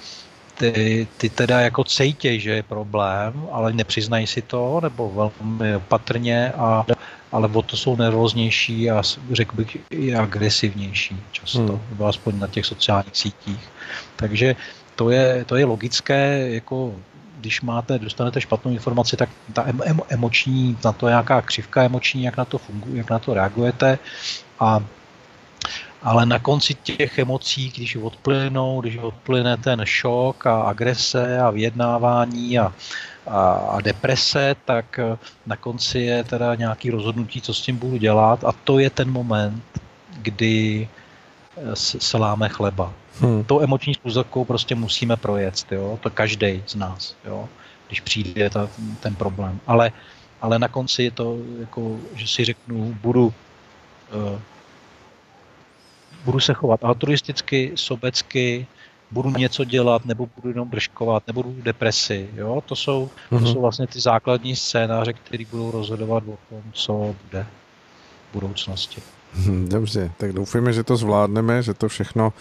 ty, ty teda jako cejtěj, že je problém, ale nepřiznají si to, nebo velmi opatrně, a, ale o to jsou nervóznější a řekl bych i agresivnější často, hmm. nebo aspoň na těch sociálních sítích. Takže to je, to je logické, jako když máte, dostanete špatnou informaci, tak ta emo, emoční, na to nějaká křivka emoční, jak na to funguje, jak na to reagujete a ale na konci těch emocí, když odplynou, když odplyne ten šok a agrese a vyjednávání a, a, a deprese, tak eh, na konci je teda nějaký rozhodnutí, co s tím budu dělat a to je ten moment, kdy eh, se láme chleba. Hmm. To emoční spůzovkou prostě musíme projet, jo? to každý z nás, jo? když přijde ta, ten problém. Ale, ale na konci je to, jako, že si řeknu, budu uh, budu se chovat altruisticky, sobecky, budu něco dělat, nebo budu jenom držkovat, nebo budu v depresi. Jo? To, jsou, to mm-hmm. jsou vlastně ty základní scénáře, které budou rozhodovat o tom, co bude v budoucnosti. Hm, dobře, tak doufujeme, že to zvládneme, že to všechno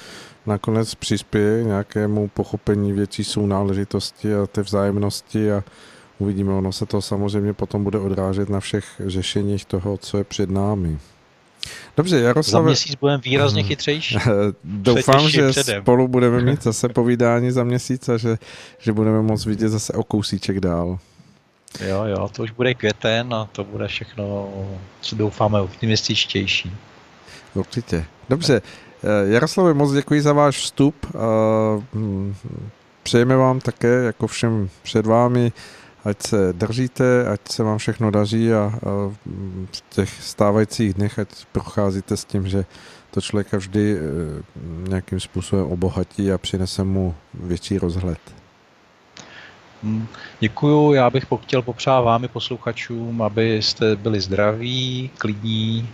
nakonec přispěje nějakému pochopení větší sounáležitosti a té vzájemnosti a uvidíme. Ono se to samozřejmě potom bude odrážet na všech řešeních toho, co je před námi. Dobře, Jaroslav. Za měsíc budeme výrazně chytřejší. [laughs] Doufám, že předem. spolu budeme [laughs] mít zase povídání za měsíc a že, že budeme moct vidět zase o kousíček dál. Jo, jo, to už bude květen a to bude všechno, co doufáme, optimističtější. Určitě. Dobře. Eh, Jaroslave, moc děkuji za váš vstup. Hm, přejeme vám také, jako všem před vámi, ať se držíte, ať se vám všechno daří a, v těch stávajících dnech, ať procházíte s tím, že to člověka vždy eh, nějakým způsobem obohatí a přinese mu větší rozhled. Hm, děkuju, já bych chtěl popřát vámi posluchačům, abyste byli zdraví, klidní,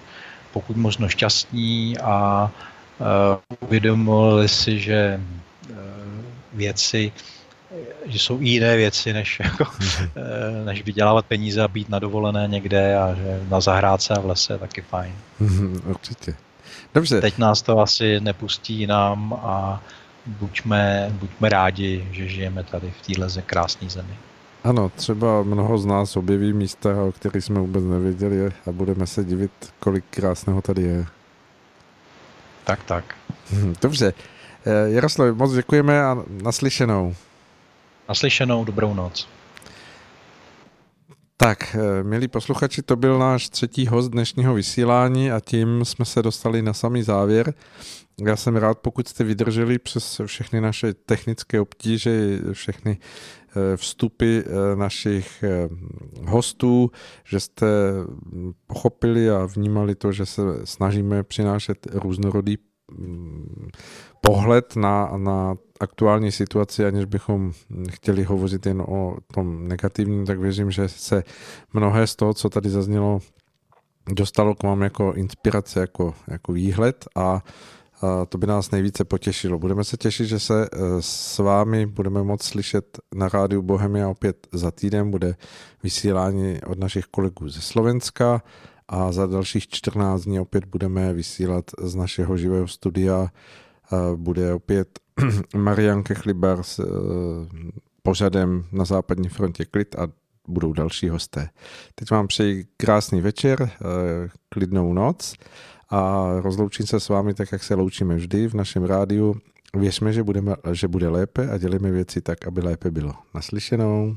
pokud možno šťastní a uh, uvědomili si, že uh, věci že jsou i jiné věci, než, [laughs] jako, mhm. eh, než vydělávat peníze a být na dovolené někde a že na zahrádce a v lese je taky fajn. Mhm, určitě. Dobře. Teď nás to asi nepustí nám a buďme, buďme rádi, že žijeme tady v téhle krásné zemi. Ano, třeba mnoho z nás objeví místa, o kterých jsme vůbec nevěděli a budeme se divit, kolik krásného tady je. Tak, tak. Mhm, dobře. Eh, Jaroslav, moc děkujeme a naslyšenou. Naslyšenou, dobrou noc. Tak, eh, milí posluchači, to byl náš třetí host dnešního vysílání a tím jsme se dostali na samý závěr. Já jsem rád, pokud jste vydrželi přes všechny naše technické obtíže, všechny eh, vstupy eh, našich hostů, že jste pochopili a vnímali to, že se snažíme přinášet různorodý pohled na, na aktuální situaci, aniž bychom chtěli hovořit jen o tom negativním, tak věřím, že se mnohé z toho, co tady zaznělo, dostalo k vám jako inspirace, jako, jako výhled a to by nás nejvíce potěšilo. Budeme se těšit, že se e, s vámi budeme moct slyšet na rádiu Bohemia opět za týden. Bude vysílání od našich kolegů ze Slovenska a za dalších 14 dní opět budeme vysílat z našeho živého studia bude opět [clears throat] Marian Kechlibar s eh, pořadem na západní frontě klid a budou další hosté. Teď vám přeji krásný večer, eh, klidnou noc a rozloučím se s vámi tak, jak se loučíme vždy v našem rádiu. Věřme, že, budeme, že bude lépe a dělíme věci tak, aby lépe bylo. Naslyšenou.